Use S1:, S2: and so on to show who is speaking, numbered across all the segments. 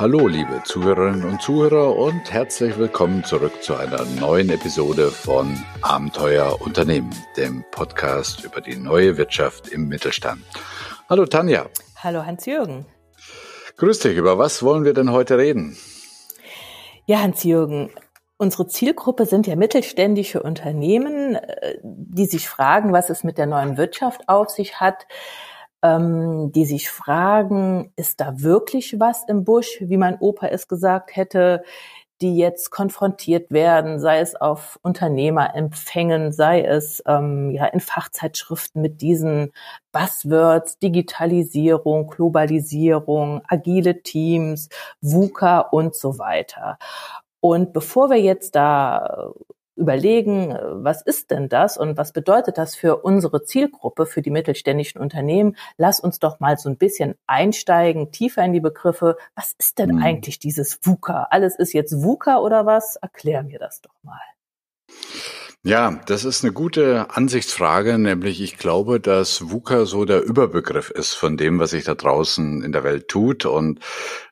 S1: Hallo, liebe Zuhörerinnen und Zuhörer und herzlich willkommen zurück zu einer neuen Episode von Abenteuer Unternehmen, dem Podcast über die neue Wirtschaft im Mittelstand. Hallo Tanja.
S2: Hallo Hans-Jürgen.
S1: Grüß dich, über was wollen wir denn heute reden?
S2: Ja, Hans-Jürgen, unsere Zielgruppe sind ja mittelständische Unternehmen, äh, die sich fragen, was es mit der neuen Wirtschaft auf sich hat ähm, die sich fragen, ist da wirklich was im Busch, wie mein Opa es gesagt hätte, die jetzt konfrontiert werden, sei es auf Unternehmerempfängen, sei es ähm, ja in Fachzeitschriften mit diesen Buzzwords, Digitalisierung, Globalisierung, agile Teams, VUCA und so weiter. Und bevor wir jetzt da überlegen, äh, was ist denn das und was bedeutet das für unsere Zielgruppe, für die mittelständischen Unternehmen? Lass uns doch mal so ein bisschen einsteigen, tiefer in die Begriffe. Was ist denn mhm. eigentlich dieses VUCA? Alles ist jetzt VUCA oder was? Erklär mir das doch mal.
S1: Ja, das ist eine gute Ansichtsfrage, nämlich ich glaube, dass VUCA so der Überbegriff ist von dem, was sich da draußen in der Welt tut und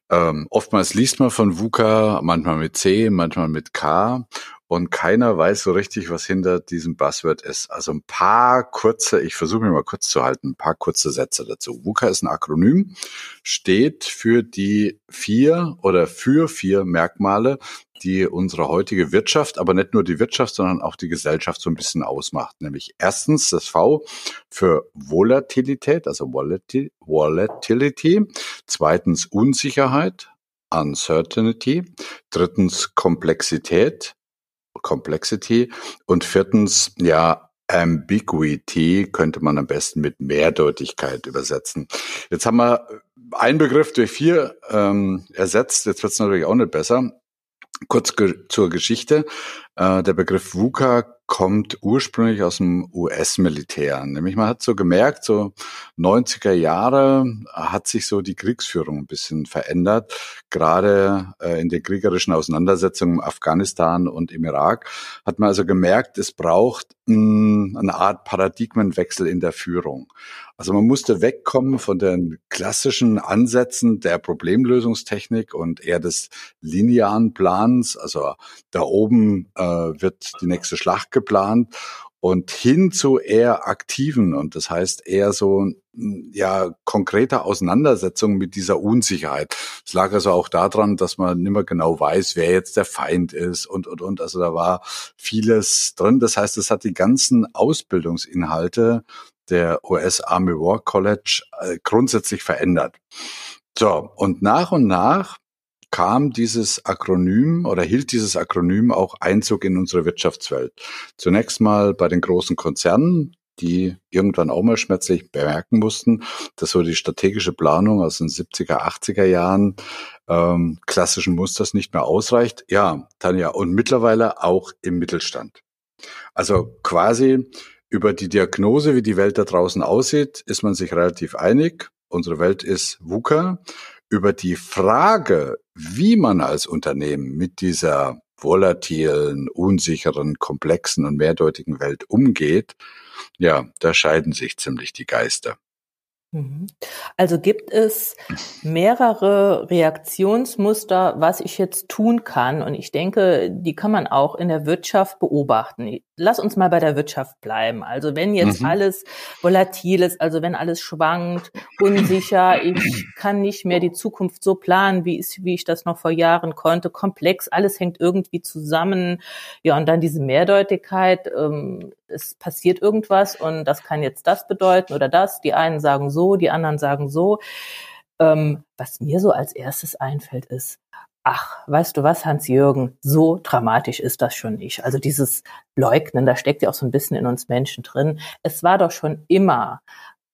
S1: ähm, oftmals liest man von VUCA, manchmal mit C, manchmal mit K und keiner weiß so richtig, was hinter diesem Buzzword ist. Also ein paar kurze, ich versuche mir mal kurz zu halten, ein paar kurze Sätze dazu. VUCA ist ein Akronym, steht für die vier oder für vier Merkmale, die unsere heutige Wirtschaft, aber nicht nur die Wirtschaft, sondern auch die Gesellschaft so ein bisschen ausmacht. Nämlich erstens das V für Volatilität, also Volatility. Zweitens Unsicherheit, Uncertainty. Drittens Komplexität, Complexity. Und viertens, ja, Ambiguity könnte man am besten mit Mehrdeutigkeit übersetzen. Jetzt haben wir einen Begriff durch vier ähm, ersetzt. Jetzt wird es natürlich auch nicht besser. Kurz ge zur Geschichte. Äh, der Begriff VUCA kommt ursprünglich aus dem US-Militär. Nämlich man hat so gemerkt, so 90er Jahre hat sich so die Kriegsführung ein bisschen verändert. Gerade äh, in den kriegerischen Auseinandersetzungen im Afghanistan und im Irak hat man also gemerkt, es braucht eine Art Paradigmenwechsel in der Führung. Also man musste wegkommen von den klassischen Ansätzen der Problemlösungstechnik und eher des linearen Plans. Also da oben äh, wird die nächste Schlacht geplant und hin zu eher aktiven und das heißt eher so ja konkreter Auseinandersetzung mit dieser Unsicherheit. Es lag also auch daran, dass man nicht mehr genau weiß, wer jetzt der Feind ist und und und. Also da war vieles drin. Das heißt, es hat die ganzen Ausbildungsinhalte der US Army War College äh, grundsätzlich verändert. So, und nach und nach kam dieses Akronym oder hielt dieses Akronym auch Einzug in unsere Wirtschaftswelt. Zunächst mal bei den großen Konzernen, die irgendwann auch mal schmerzlich bemerken mussten, dass so die strategische Planung aus den 70er, 80er Jahren ähm, klassischen Musters nicht mehr ausreicht. Ja, Tanja, und mittlerweile auch im Mittelstand. Also quasi über die Diagnose, wie die Welt da draußen aussieht, ist man sich relativ einig. Unsere Welt ist VUCA. Über die Frage, wie man als Unternehmen mit dieser volatilen, unsicheren, komplexen und mehrdeutigen Welt umgeht, ja, da scheiden sich ziemlich die Geister.
S2: Mhm. Also gibt es mehrere Reaktionsmuster, was ich jetzt tun kann. Und ich denke, die kann man auch in der Wirtschaft beobachten. Lass uns mal bei der Wirtschaft bleiben. Also wenn jetzt mhm. alles volatil ist, also wenn alles schwankt, unsicher, ich kann nicht mehr die Zukunft so planen, wie, ich, wie ich das noch vor Jahren konnte, komplex, alles hängt irgendwie zusammen. Ja, und dann diese Mehrdeutigkeit, ähm, es passiert irgendwas und das kann jetzt das bedeuten oder das. Die einen sagen so, die anderen sagen so. Ähm, was mir so als erstes einfällt, ist, ach, weißt du was, Hans-Jürgen, so dramatisch ist das schon nicht. Also dieses Leugnen, da steckt ja auch so ein bisschen in uns Menschen drin. Es war doch schon immer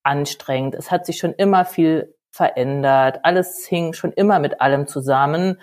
S2: anstrengend. Es hat sich schon immer viel verändert. Alles hing schon immer mit allem zusammen.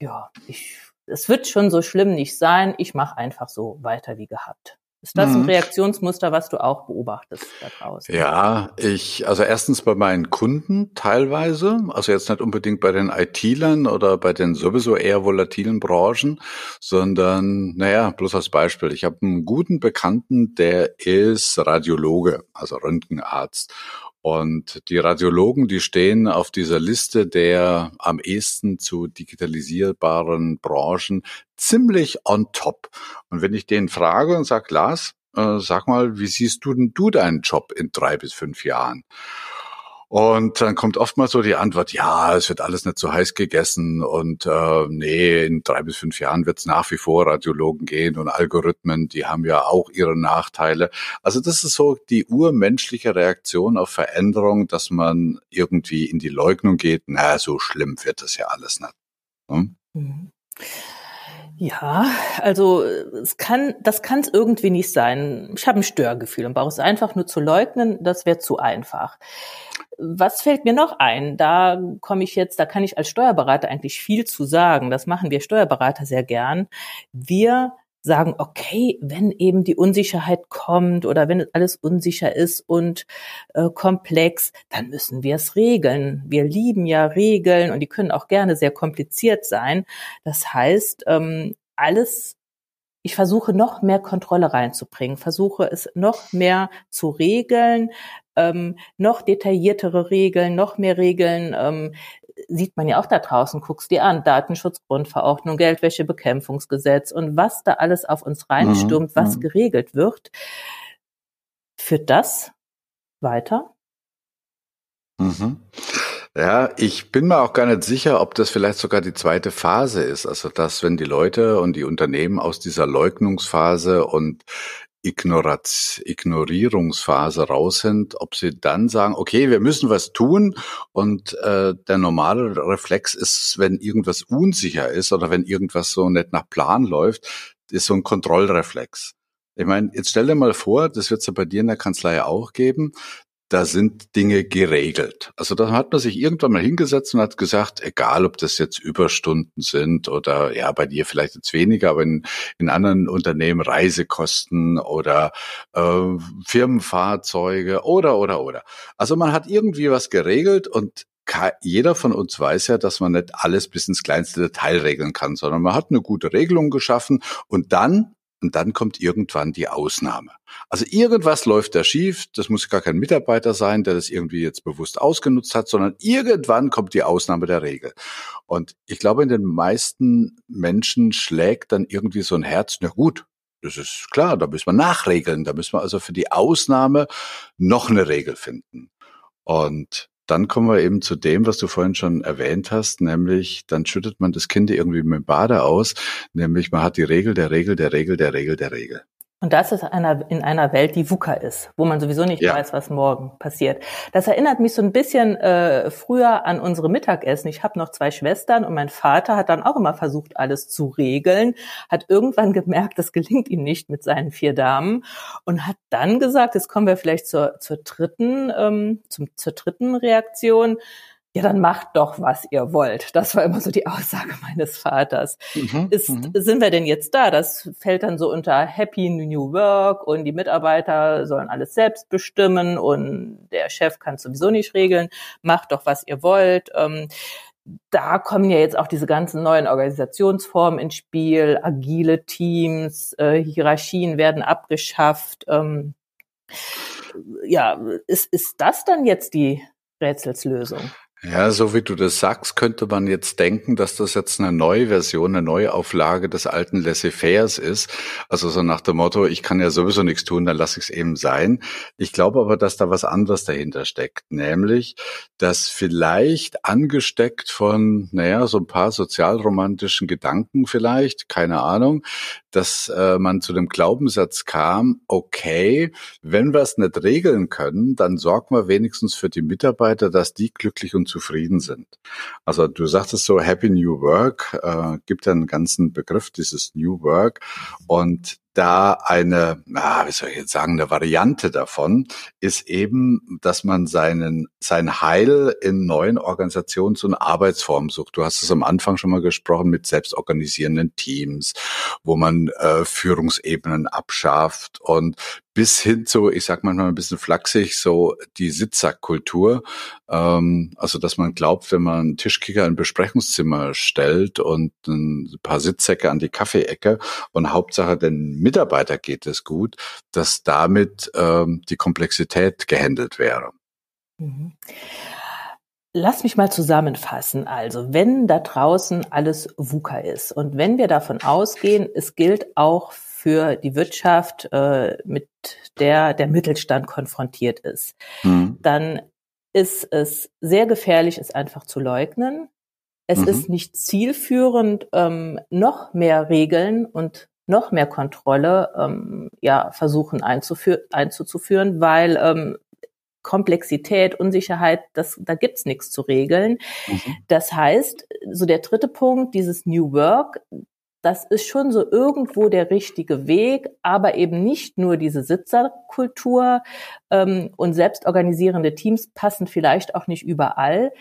S2: Ja, ich, es wird schon so schlimm nicht sein. Ich mache einfach so weiter wie gehabt. Ist das ein mhm. Reaktionsmuster, was du auch beobachtest da draußen?
S1: Ja, ich, also erstens bei meinen Kunden teilweise, also jetzt nicht unbedingt bei den IT-Lern oder bei den sowieso eher volatilen Branchen, sondern, naja, bloß als Beispiel. Ich habe einen guten Bekannten, der ist Radiologe, also Röntgenarzt. Und die Radiologen, die stehen auf dieser Liste der am ehesten zu digitalisierbaren Branchen ziemlich on top. Und wenn ich den frage und sage, Lars, äh, sag mal, wie siehst du denn du deinen Job in drei bis fünf Jahren? Und dann kommt oftmals so die Antwort, ja, es wird alles nicht so heiß gegessen und äh, nee, in drei bis fünf Jahren wird es nach wie vor Radiologen gehen und Algorithmen, die haben ja auch ihre Nachteile. Also das ist so die urmenschliche Reaktion auf Veränderung, dass man irgendwie in die Leugnung geht, na, so schlimm wird das ja alles nicht. Hm?
S2: Ja, also es kann, das kann es irgendwie nicht sein. Ich habe ein Störgefühl und brauche es einfach nur zu leugnen, das wäre zu einfach. Was fällt mir noch ein? Da komme ich jetzt, da kann ich als Steuerberater eigentlich viel zu sagen. Das machen wir Steuerberater sehr gern. Wir sagen, okay, wenn eben die Unsicherheit kommt oder wenn alles unsicher ist und äh, komplex, dann müssen wir es regeln. Wir lieben ja Regeln und die können auch gerne sehr kompliziert sein. Das heißt, ähm, alles ich versuche noch mehr Kontrolle reinzubringen, versuche es noch mehr zu regeln, ähm, noch detailliertere Regeln, noch mehr Regeln. Ähm, sieht man ja auch da draußen, guckst dir an, Datenschutzgrundverordnung, Geldwäschebekämpfungsgesetz und was da alles auf uns reinstürmt, mhm. was mhm. geregelt wird. Führt das weiter?
S1: Mhm. Ja, ich bin mir auch gar nicht sicher, ob das vielleicht sogar die zweite Phase ist. Also, dass wenn die Leute und die Unternehmen aus dieser Leugnungsphase und Ignorierungsphase raus sind, ob sie dann sagen, okay, wir müssen was tun und äh, der normale Reflex ist, wenn irgendwas unsicher ist oder wenn irgendwas so nicht nach Plan läuft, ist so ein Kontrollreflex. Ich meine, jetzt stell dir mal vor, das wird es ja bei dir in der Kanzlei auch geben, da sind Dinge geregelt. Also da hat man sich irgendwann mal hingesetzt und hat gesagt, egal ob das jetzt Überstunden sind oder ja, bei dir vielleicht jetzt weniger, aber in, in anderen Unternehmen Reisekosten oder äh, Firmenfahrzeuge oder oder oder. Also man hat irgendwie was geregelt und jeder von uns weiß ja, dass man nicht alles bis ins kleinste Detail regeln kann, sondern man hat eine gute Regelung geschaffen und dann und dann kommt irgendwann die Ausnahme. Also irgendwas läuft da schief. Das muss gar kein Mitarbeiter sein, der das irgendwie jetzt bewusst ausgenutzt hat, sondern irgendwann kommt die Ausnahme der Regel. Und ich glaube, in den meisten Menschen schlägt dann irgendwie so ein Herz, na gut, das ist klar, da müssen wir nachregeln. Da müssen wir also für die Ausnahme noch eine Regel finden. Und dann kommen wir eben zu dem, was du vorhin schon erwähnt hast, nämlich dann schüttet man das Kind irgendwie mit dem Bade aus, nämlich man hat die Regel der Regel der Regel der Regel der Regel.
S2: Und das ist einer, in einer Welt, die VUCA ist, wo man sowieso nicht ja. weiß, was morgen passiert. Das erinnert mich so ein bisschen äh, früher an unsere Mittagessen. Ich habe noch zwei Schwestern und mein Vater hat dann auch immer versucht, alles zu regeln, hat irgendwann gemerkt, das gelingt ihm nicht mit seinen vier Damen und hat dann gesagt, jetzt kommen wir vielleicht zur, zur dritten, ähm, zum, zur dritten Reaktion ja, dann macht doch, was ihr wollt. Das war immer so die Aussage meines Vaters. Mhm, Ist, mhm. sind wir denn jetzt da? Das fällt dann so unter Happy New Work und die Mitarbeiter sollen alles selbst bestimmen und der Chef kann sowieso nicht regeln. Macht doch, was ihr wollt. Ähm, da kommen ja jetzt auch diese ganzen neuen Organisationsformen ins Spiel, agile Teams, äh, Hierarchien werden abgeschafft. Ähm, ja, ist, ist das dann jetzt die Rätselslösung?
S1: Ja, so wie du das sagst, könnte man jetzt denken, dass das jetzt eine neue Version, eine Neuauflage des alten Laissez-faire ist. Also so nach dem Motto, ich kann ja sowieso nichts tun, dann lasse ich es eben sein. Ich glaube aber, dass da was anderes dahinter steckt, nämlich, dass vielleicht angesteckt von, naja, so ein paar sozialromantischen Gedanken vielleicht, keine Ahnung, dass äh, man zu dem Glaubenssatz kam, okay, wenn wir es nicht regeln können, dann sorgen wir wenigstens für die Mitarbeiter, dass die glücklich und zufrieden sind. Also du sagtest so Happy New Work, äh, gibt einen ganzen Begriff, dieses New Work. Und da eine, ah, wie soll ich jetzt sagen, eine Variante davon ist eben, dass man seinen, sein Heil in neuen Organisations- und Arbeitsformen sucht. Du hast es am Anfang schon mal gesprochen mit selbstorganisierenden Teams, wo man äh, Führungsebenen abschafft und bis hin zu, ich sag manchmal ein bisschen flachsig, so die Sitzsackkultur. Ähm, also, dass man glaubt, wenn man einen Tischkicker in ein Besprechungszimmer stellt und ein paar Sitzsäcke an die Kaffeeecke und Hauptsache den Mitarbeiter geht es gut, dass damit ähm, die Komplexität gehandelt wäre.
S2: Mhm. Lass mich mal zusammenfassen. Also, wenn da draußen alles VUCA ist und wenn wir davon ausgehen, es gilt auch für die Wirtschaft, äh, mit der der Mittelstand konfrontiert ist, mhm. dann ist es sehr gefährlich, es einfach zu leugnen. Es mhm. ist nicht zielführend, ähm, noch mehr Regeln und noch mehr Kontrolle ähm, ja, versuchen einzuzuführen, weil ähm, Komplexität, Unsicherheit, das, da gibt's nichts zu regeln. Mhm. Das heißt, so der dritte Punkt, dieses New Work, das ist schon so irgendwo der richtige Weg, aber eben nicht nur diese Sitzerkultur ähm, und selbstorganisierende Teams passen vielleicht auch nicht überall.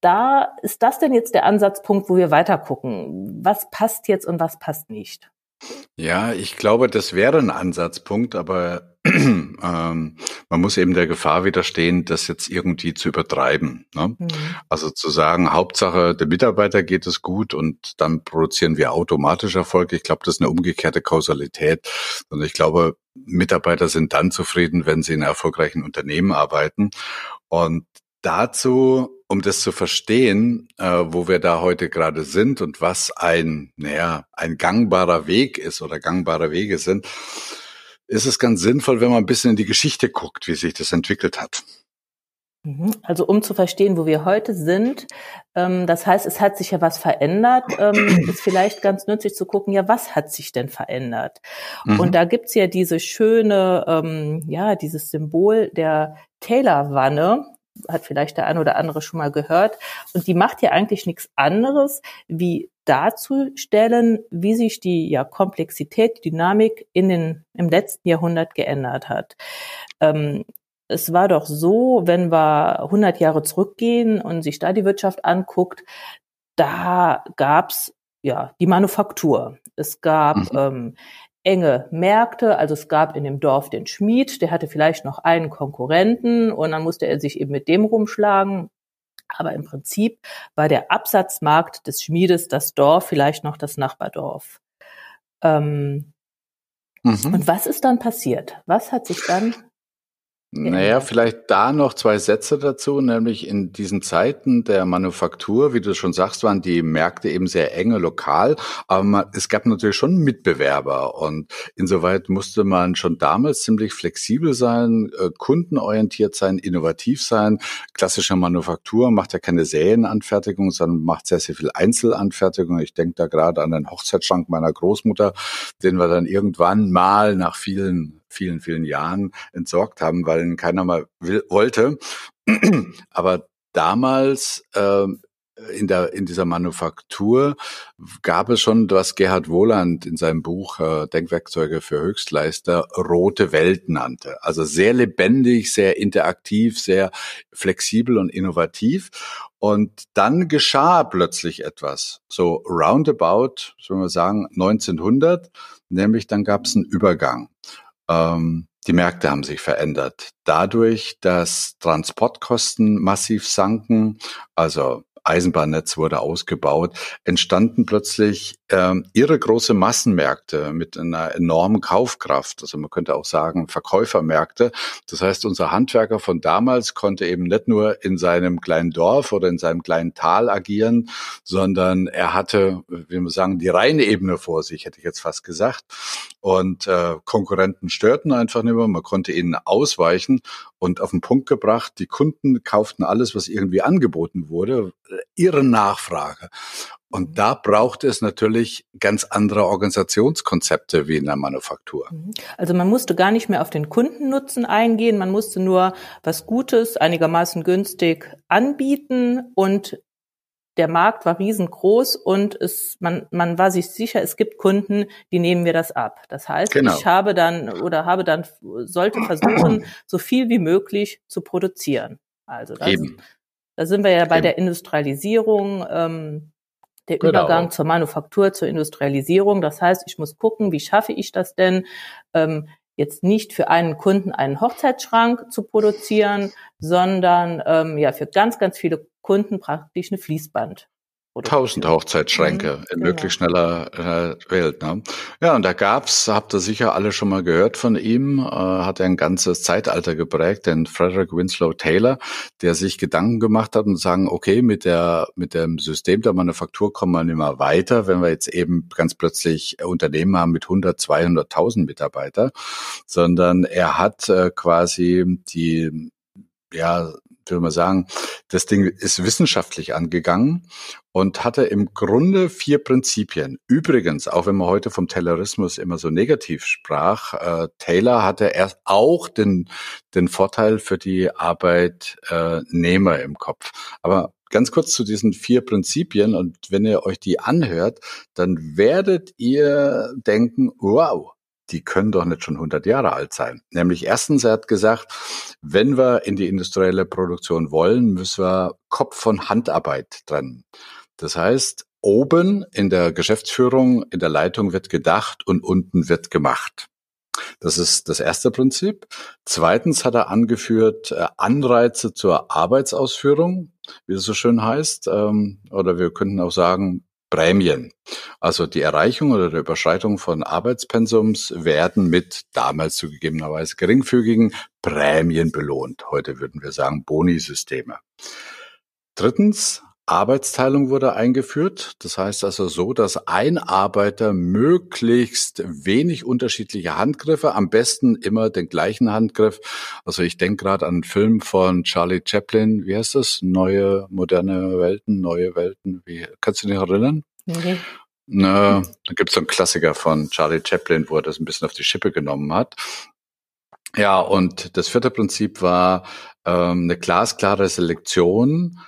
S2: Da ist das denn jetzt der Ansatzpunkt, wo wir weiter gucken. Was passt jetzt und was passt nicht?
S1: Ja, ich glaube, das wäre ein Ansatzpunkt, aber ähm, man muss eben der Gefahr widerstehen, das jetzt irgendwie zu übertreiben. Ne? Mhm. Also zu sagen, Hauptsache der Mitarbeiter geht es gut und dann produzieren wir automatisch Erfolg. Ich glaube, das ist eine umgekehrte Kausalität. Und ich glaube, Mitarbeiter sind dann zufrieden, wenn sie in erfolgreichen Unternehmen arbeiten. Und dazu, um das zu verstehen, äh, wo wir da heute gerade sind und was ein, naja, ein gangbarer Weg ist oder gangbare Wege sind, ist es ganz sinnvoll, wenn man ein bisschen in die Geschichte guckt, wie sich das entwickelt hat.
S2: Mhm. Also um zu verstehen, wo wir heute sind, ähm, das heißt, es hat sich ja was verändert, ähm, ist vielleicht ganz nützlich zu gucken, ja, was hat sich denn verändert? Mhm. Und da gibt's ja diese schöne, ähm, ja, dieses Symbol der Taylor-Wanne, hat vielleicht der eine oder andere schon mal gehört. Und die macht ja eigentlich nichts anderes, wie darzustellen, wie sich die ja, Komplexität, die Dynamik in den, im letzten Jahrhundert geändert hat. Ähm, es war doch so, wenn wir 100 Jahre zurückgehen und sich da die Wirtschaft anguckt, da gab's ja die Manufaktur. Es gab mhm. ähm, enge Märkte. Also es gab in dem Dorf den Schmied, der hatte vielleicht noch einen Konkurrenten und dann musste er sich eben mit dem rumschlagen. Aber im Prinzip war der Absatzmarkt des Schmiedes das Dorf, vielleicht noch das Nachbardorf. Ähm, mhm. Und was ist dann passiert? Was hat sich dann
S1: naja, vielleicht da noch zwei Sätze dazu, nämlich in diesen Zeiten der Manufaktur, wie du schon sagst, waren die Märkte eben sehr enge lokal, aber man, es gab natürlich schon Mitbewerber und insoweit musste man schon damals ziemlich flexibel sein, äh, kundenorientiert sein, innovativ sein. Klassische Manufaktur macht ja keine Serienanfertigung, sondern macht sehr, sehr viel Einzelanfertigung. Ich denke da gerade an den Hochzeitsschrank meiner Großmutter, den wir dann irgendwann mal nach vielen vielen, vielen Jahren entsorgt haben, weil keiner mal will, wollte. Aber damals äh, in der in dieser Manufaktur gab es schon, was Gerhard Wohland in seinem Buch äh, Denkwerkzeuge für Höchstleister rote Welt nannte. Also sehr lebendig, sehr interaktiv, sehr flexibel und innovativ. Und dann geschah plötzlich etwas, so roundabout, sollen wir sagen 1900, nämlich dann gab es einen Übergang. Ähm, die Märkte haben sich verändert. Dadurch, dass Transportkosten massiv sanken, also Eisenbahnnetz wurde ausgebaut, entstanden plötzlich ihre große Massenmärkte mit einer enormen Kaufkraft. Also man könnte auch sagen Verkäufermärkte. Das heißt, unser Handwerker von damals konnte eben nicht nur in seinem kleinen Dorf oder in seinem kleinen Tal agieren, sondern er hatte, wie man sagen, die reine Ebene vor sich, hätte ich jetzt fast gesagt. Und äh, Konkurrenten störten einfach nicht mehr. Man konnte ihnen ausweichen und auf den Punkt gebracht, die Kunden kauften alles, was irgendwie angeboten wurde, ihre Nachfrage. Und da braucht es natürlich ganz andere Organisationskonzepte wie in der Manufaktur. Mhm.
S2: Also man musste gar nicht mehr auf den Kundennutzen eingehen, man musste nur was Gutes, einigermaßen günstig anbieten und der Markt war riesengroß und es, man, man war sich sicher, es gibt Kunden, die nehmen mir das ab. Das heißt, genau. ich habe dann oder habe dann, sollte versuchen, so viel wie möglich zu produzieren. Also das, Eben. da sind wir ja bei Eben. der Industrialisierung, ähm, der genau. Übergang zur Manufaktur, zur Industrialisierung. Das heißt, ich muss gucken, wie schaffe ich das denn, ähm, jetzt nicht für einen Kunden einen Hochzeitsschrank zu produzieren, sondern ähm, ja für ganz, ganz viele Kunden praktisch eine Fließbandproduktion.
S1: Tausend Hochzeitsschränke mhm, in genau. möglichst schneller äh, Welt. Ne? Ja, und da gab's, habt ihr sicher alle schon mal gehört von ihm, äh, hat er ein ganzes Zeitalter geprägt, den Frederick Winslow Taylor, der sich Gedanken gemacht hat und sagen, okay, mit der mit dem System der Manufaktur kommen wir nicht mehr weiter, wenn wir jetzt eben ganz plötzlich Unternehmen haben mit 100, 200.000 Mitarbeiter, sondern er hat äh, quasi die ja, will man sagen, das Ding ist wissenschaftlich angegangen und hatte im Grunde vier Prinzipien. Übrigens, auch wenn man heute vom Taylorismus immer so negativ sprach, äh, Taylor hatte erst auch den, den Vorteil für die Arbeitnehmer im Kopf. Aber ganz kurz zu diesen vier Prinzipien und wenn ihr euch die anhört, dann werdet ihr denken, wow, die können doch nicht schon 100 Jahre alt sein. Nämlich erstens, er hat gesagt, wenn wir in die industrielle Produktion wollen, müssen wir Kopf von Handarbeit trennen. Das heißt, oben in der Geschäftsführung, in der Leitung wird gedacht und unten wird gemacht. Das ist das erste Prinzip. Zweitens hat er angeführt äh, Anreize zur Arbeitsausführung, wie es so schön heißt. Ähm, oder wir könnten auch sagen Prämien. Also die Erreichung oder die Überschreitung von Arbeitspensums werden mit damals zugegebenerweise geringfügigen Prämien belohnt. Heute würden wir sagen Bonisysteme. Drittens, Arbeitsteilung wurde eingeführt. Das heißt also so, dass ein Arbeiter möglichst wenig unterschiedliche Handgriffe, am besten immer den gleichen Handgriff. Also ich denke gerade an einen Film von Charlie Chaplin. Wie heißt das? Neue, moderne Welten, neue Welten. Wie, kannst du dich erinnern? Nee. Na, da gibt es so einen Klassiker von Charlie Chaplin, wo er das ein bisschen auf die Schippe genommen hat. Ja, und das vierte Prinzip war ähm, eine glasklare Selektion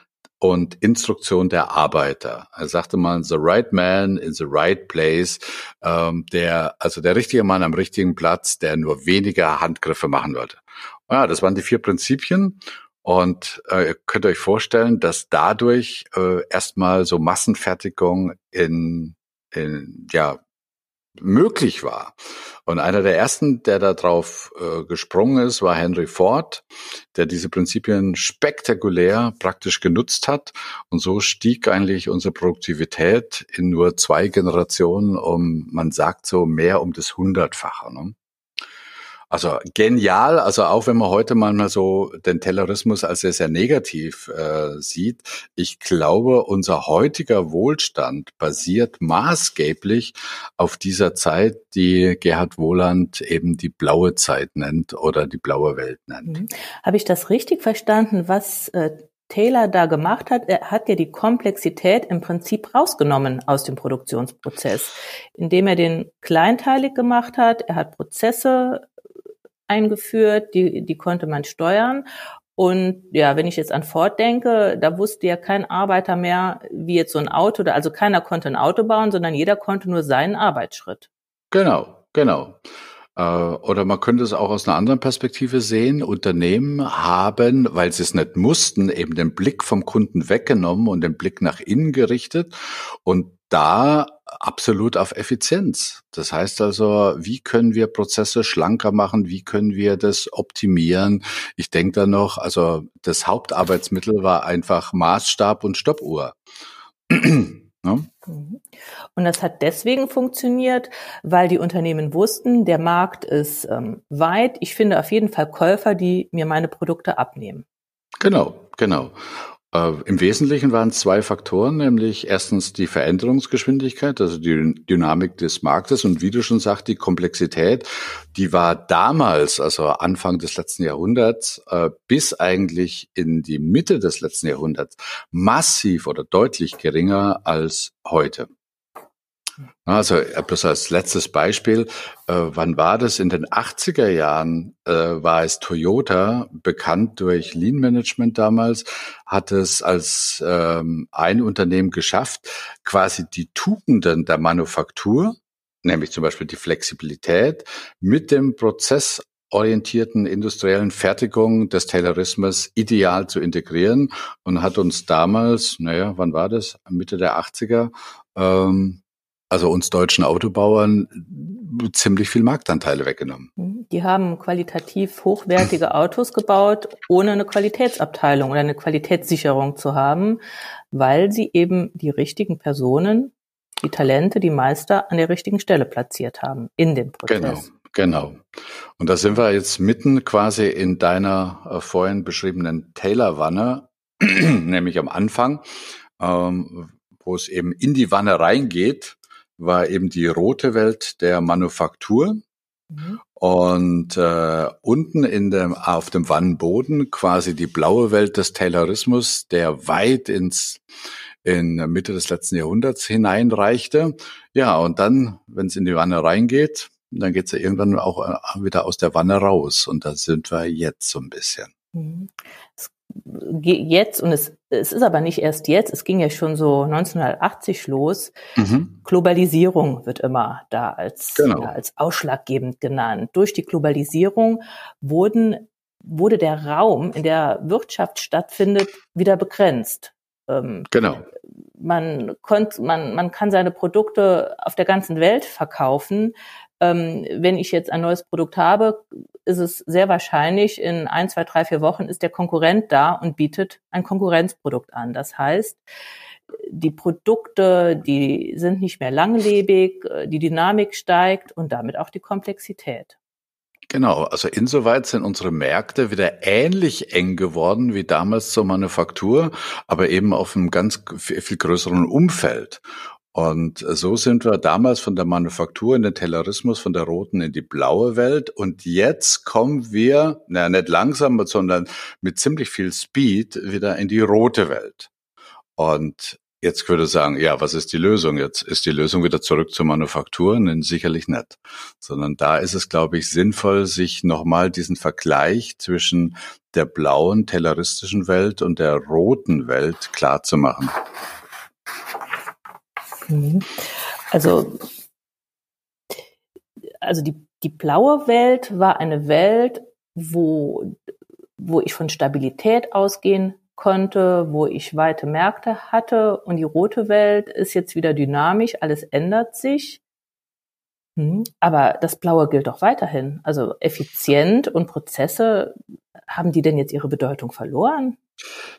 S1: und Instruktion der Arbeiter. Er sagte mal, the right man in the right place, ähm, der, also der richtige Mann am richtigen Platz, der nur weniger Handgriffe machen wollte. Ja, das waren die vier Prinzipien. Und äh, ihr könnt euch vorstellen, dass dadurch äh, erstmal so Massenfertigung in, in ja, möglich war. Und einer der ersten, der da drauf äh, gesprungen ist, war Henry Ford, der diese Prinzipien spektakulär praktisch genutzt hat. Und so stieg eigentlich unsere Produktivität in nur zwei Generationen um, man sagt so, mehr um das Hundertfache. Ne? Also genial, also auch wenn man heute manchmal so den Tellerismus als sehr, sehr negativ äh, sieht, ich glaube, unser heutiger Wohlstand basiert maßgeblich auf dieser Zeit, die Gerhard Wohland eben die blaue Zeit nennt oder die blaue Welt nennt.
S2: Mhm. Habe ich das richtig verstanden, was äh, Taylor da gemacht hat, er hat ja die Komplexität im Prinzip rausgenommen aus dem Produktionsprozess, indem er den kleinteilig gemacht hat. Er hat Prozesse eingeführt, die, die konnte man steuern. Und ja, wenn ich jetzt an Ford denke, da wusste ja kein Arbeiter mehr, wie jetzt so ein Auto, also keiner konnte ein Auto bauen, sondern jeder konnte nur seinen Arbeitsschritt.
S1: Genau, genau. Äh, oder man könnte es auch aus einer anderen Perspektive sehen. Unternehmen haben, weil sie es nicht mussten, eben den Blick vom Kunden weggenommen und den Blick nach innen gerichtet und da absolut auf Effizienz. Das heißt also, wie können wir Prozesse schlanker machen? Wie können wir das optimieren? Ich denke da noch, also das Hauptarbeitsmittel war einfach Maßstab und Stoppuhr.
S2: Ne? Und das hat deswegen funktioniert, weil die Unternehmen wussten, der Markt ist ähm, weit. Ich finde auf jeden Fall Käufer, die mir meine Produkte abnehmen.
S1: Genau, genau. Äh, Im Wesentlichen waren zwei Faktoren, nämlich erstens die Veränderungsgeschwindigkeit, also die Dynamik des Marktes und wie du schon sagst, die Komplexität, die war damals, also Anfang des letzten Jahrhunderts, äh, bis eigentlich in die Mitte des letzten Jahrhunderts massiv oder deutlich geringer als heute. Also äh, bloß als letztes Beispiel, äh, wann war das? In den 80er Jahren äh, war es Toyota, bekannt durch Lean Management damals, hat es als ähm, ein Unternehmen geschafft, quasi die Tugenden der Manufaktur, nämlich zum Beispiel die Flexibilität, mit dem Prozess orientierten industriellen Fertigung des Taylorismus ideal zu integrieren und hat uns damals, naja, wann war das? Mitte der 80er, ähm, also uns deutschen Autobauern ziemlich viel Marktanteile weggenommen.
S2: Die haben qualitativ hochwertige Autos gebaut, ohne eine Qualitätsabteilung oder eine Qualitätssicherung zu haben. weil sie eben die richtigen Personen, die Talente, die Meister an der richtigen Stelle platziert haben in dem Prozess.
S1: Genau. Genau. Und da sind wir jetzt mitten quasi in deiner äh, vorhin beschriebenen Taylor-Wanne, nämlich am Anfang, ähm, wo es eben in die Wanne reingeht, war eben die rote Welt der Manufaktur. Mhm. Und äh, unten in dem, auf dem Wannenboden quasi die blaue Welt des Taylorismus, der weit ins in Mitte des letzten Jahrhunderts hineinreichte. Ja, und dann, wenn es in die Wanne reingeht, dann geht's ja irgendwann auch äh, wieder aus der Wanne raus. Und da sind wir jetzt so ein bisschen.
S2: Jetzt, und es, es ist aber nicht erst jetzt, es ging ja schon so 1980 los. Mhm. Globalisierung wird immer da als, genau. ja, als ausschlaggebend genannt. Durch die Globalisierung wurden, wurde der Raum, in der Wirtschaft stattfindet, wieder begrenzt.
S1: Ähm, genau.
S2: Man, konnt, man, man kann seine Produkte auf der ganzen Welt verkaufen ähm, wenn ich jetzt ein neues Produkt habe, ist es sehr wahrscheinlich, in ein, zwei, drei, vier Wochen ist der Konkurrent da und bietet ein Konkurrenzprodukt an. Das heißt, die Produkte, die sind nicht mehr langlebig, die Dynamik steigt und damit auch die Komplexität.
S1: Genau, also insoweit sind unsere Märkte wieder ähnlich eng geworden wie damals zur Manufaktur, aber eben auf einem ganz viel größeren Umfeld. Und so sind wir damals von der Manufaktur in den Taylorismus, von der roten in die blaue Welt. Und jetzt kommen wir, naja, nicht langsam, sondern mit ziemlich viel Speed wieder in die rote Welt. Und jetzt würde ich sagen, ja, was ist die Lösung jetzt? Ist die Lösung wieder zurück zur Manufaktur? Nein, sicherlich nicht. Sondern da ist es, glaube ich, sinnvoll, sich nochmal diesen Vergleich zwischen der blauen, tayloristischen Welt und der roten Welt klar zu machen.
S2: Mhm. Also, also die, die blaue Welt war eine Welt, wo, wo ich von Stabilität ausgehen konnte, wo ich weite Märkte hatte. Und die rote Welt ist jetzt wieder dynamisch, alles ändert sich. Mhm. Aber das Blaue gilt doch weiterhin. Also effizient und Prozesse, haben die denn jetzt ihre Bedeutung verloren?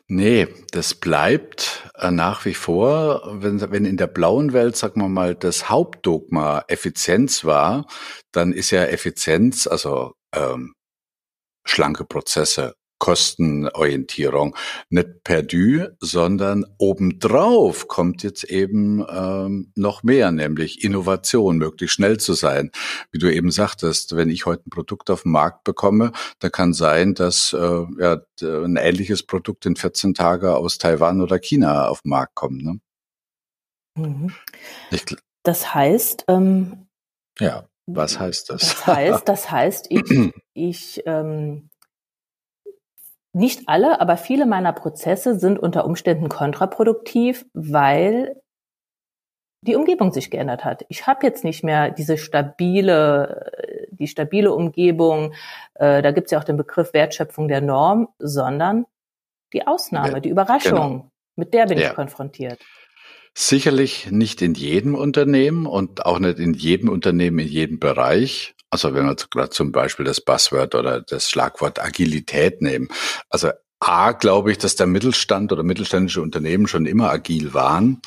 S1: Nee, das bleibt nach wie vor, wenn, wenn in der blauen Welt, sagen wir mal, das Hauptdogma Effizienz war, dann ist ja Effizienz, also ähm, schlanke Prozesse, Kostenorientierung nicht perdu, sondern obendrauf kommt jetzt eben ähm, noch mehr, nämlich Innovation, möglichst schnell zu sein. Wie du eben sagtest, wenn ich heute ein Produkt auf den Markt bekomme, da kann sein, dass äh, ja, ein ähnliches Produkt in 14 Tagen aus Taiwan oder China auf den Markt kommt. Ne?
S2: Mhm. Ich, das heißt, ähm,
S1: ja, was heißt das?
S2: Das heißt, das heißt, ich, ich ähm, nicht alle, aber viele meiner Prozesse sind unter Umständen kontraproduktiv, weil die Umgebung sich geändert hat. Ich habe jetzt nicht mehr diese stabile, die stabile Umgebung, äh, da gibt es ja auch den Begriff Wertschöpfung der Norm, sondern die Ausnahme, die Überraschung, genau. mit der bin ja. ich konfrontiert.
S1: Sicherlich nicht in jedem Unternehmen und auch nicht in jedem Unternehmen in jedem Bereich. Also wenn wir gerade zum Beispiel das Buzzword oder das Schlagwort Agilität nehmen. Also A, glaube ich, dass der Mittelstand oder mittelständische Unternehmen schon immer agil waren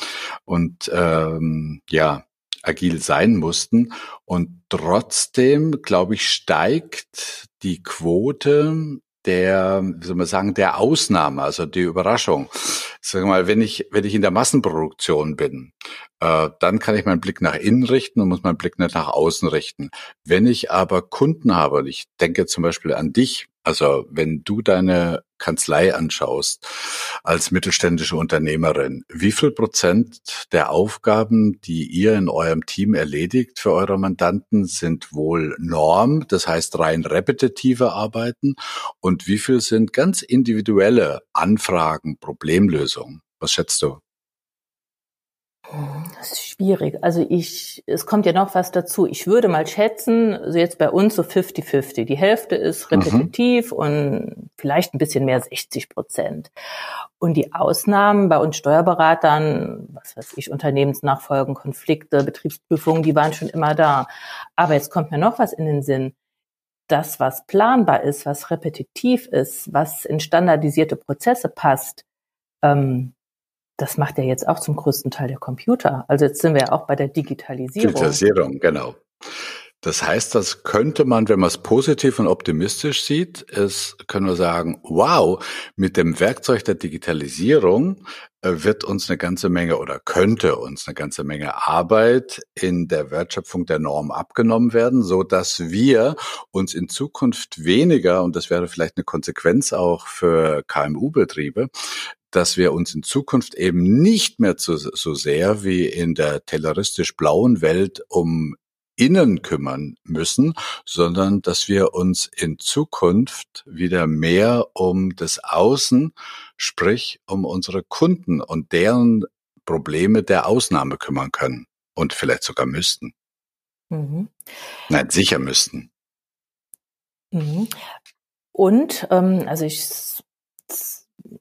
S1: und ähm, ja, agil sein mussten. Und trotzdem, glaube ich, steigt die Quote der, wie soll man sagen, der Ausnahme, also die Überraschung. Sag mal, wenn ich, wenn ich in der Massenproduktion bin, äh, dann kann ich meinen Blick nach innen richten und muss meinen Blick nicht nach außen richten. Wenn ich aber Kunden habe, und ich denke zum Beispiel an dich, also wenn du deine Kanzlei anschaust als mittelständische Unternehmerin, wie viel Prozent der Aufgaben, die ihr in eurem Team erledigt für eure Mandanten, sind wohl Norm, das heißt rein repetitive Arbeiten und wie viel sind ganz individuelle Anfragen, Problemlösungen? Was schätzt du?
S2: Das ist schwierig. Also ich, es kommt ja noch was dazu. Ich würde mal schätzen, also jetzt bei uns so 50-50. Die Hälfte ist mhm. repetitiv mhm. und vielleicht ein bisschen mehr 60 Prozent. Und die Ausnahmen bei uns Steuerberatern, was weiß ich, Unternehmensnachfolgen, Konflikte, Betriebsprüfungen, die waren schon immer da. Aber jetzt kommt mir noch was in den Sinn. Das, was planbar ist, was repetitiv ist, was in standardisierte Prozesse passt, ähm, das macht ja jetzt auch zum größten Teil der Computer. Also jetzt sind wir ja auch bei der Digitalisierung.
S1: Digitalisierung, genau. Das heißt, das könnte man, wenn man es positiv und optimistisch sieht, ist, können wir sagen, wow, mit dem Werkzeug der Digitalisierung äh, wird uns eine ganze Menge oder könnte uns eine ganze Menge Arbeit in der Wertschöpfung der Norm abgenommen werden, so dass wir uns in Zukunft weniger, und das wäre vielleicht eine Konsequenz auch für KMU-Betriebe, dass wir uns in Zukunft eben nicht mehr zu, so sehr wie in der telleristisch blauen Welt um Innen kümmern müssen, sondern dass wir uns in Zukunft wieder mehr um das Außen, sprich um unsere Kunden und deren Probleme der Ausnahme kümmern können und vielleicht sogar müssten. Mhm. Nein, sicher müssten.
S2: Mhm. Und ähm, also ich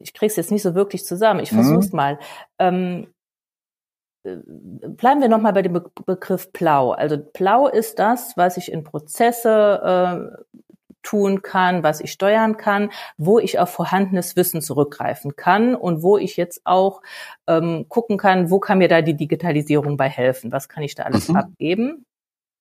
S2: ich krieg's jetzt nicht so wirklich zusammen. Ich versuch's mhm. mal. Ähm, bleiben wir nochmal bei dem Be Begriff Plau. Also Plau ist das, was ich in Prozesse äh, tun kann, was ich steuern kann, wo ich auf vorhandenes Wissen zurückgreifen kann und wo ich jetzt auch ähm, gucken kann, wo kann mir da die Digitalisierung bei helfen, was kann ich da alles mhm. abgeben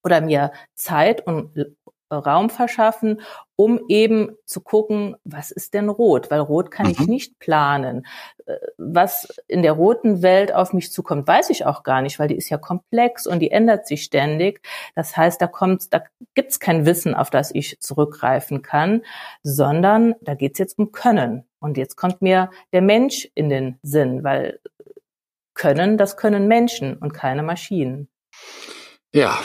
S2: oder mir Zeit und Raum verschaffen, um eben zu gucken, was ist denn rot? Weil rot kann mhm. ich nicht planen. Äh, was in der roten Welt auf mich zukommt, weiß ich auch gar nicht, weil die ist ja komplex und die ändert sich ständig. Das heißt, da kommt, da gibt's kein Wissen, auf das ich zurückgreifen kann, sondern da geht's jetzt um Können. Und jetzt kommt mir der Mensch in den Sinn, weil Können, das können Menschen und keine Maschinen.
S1: Ja,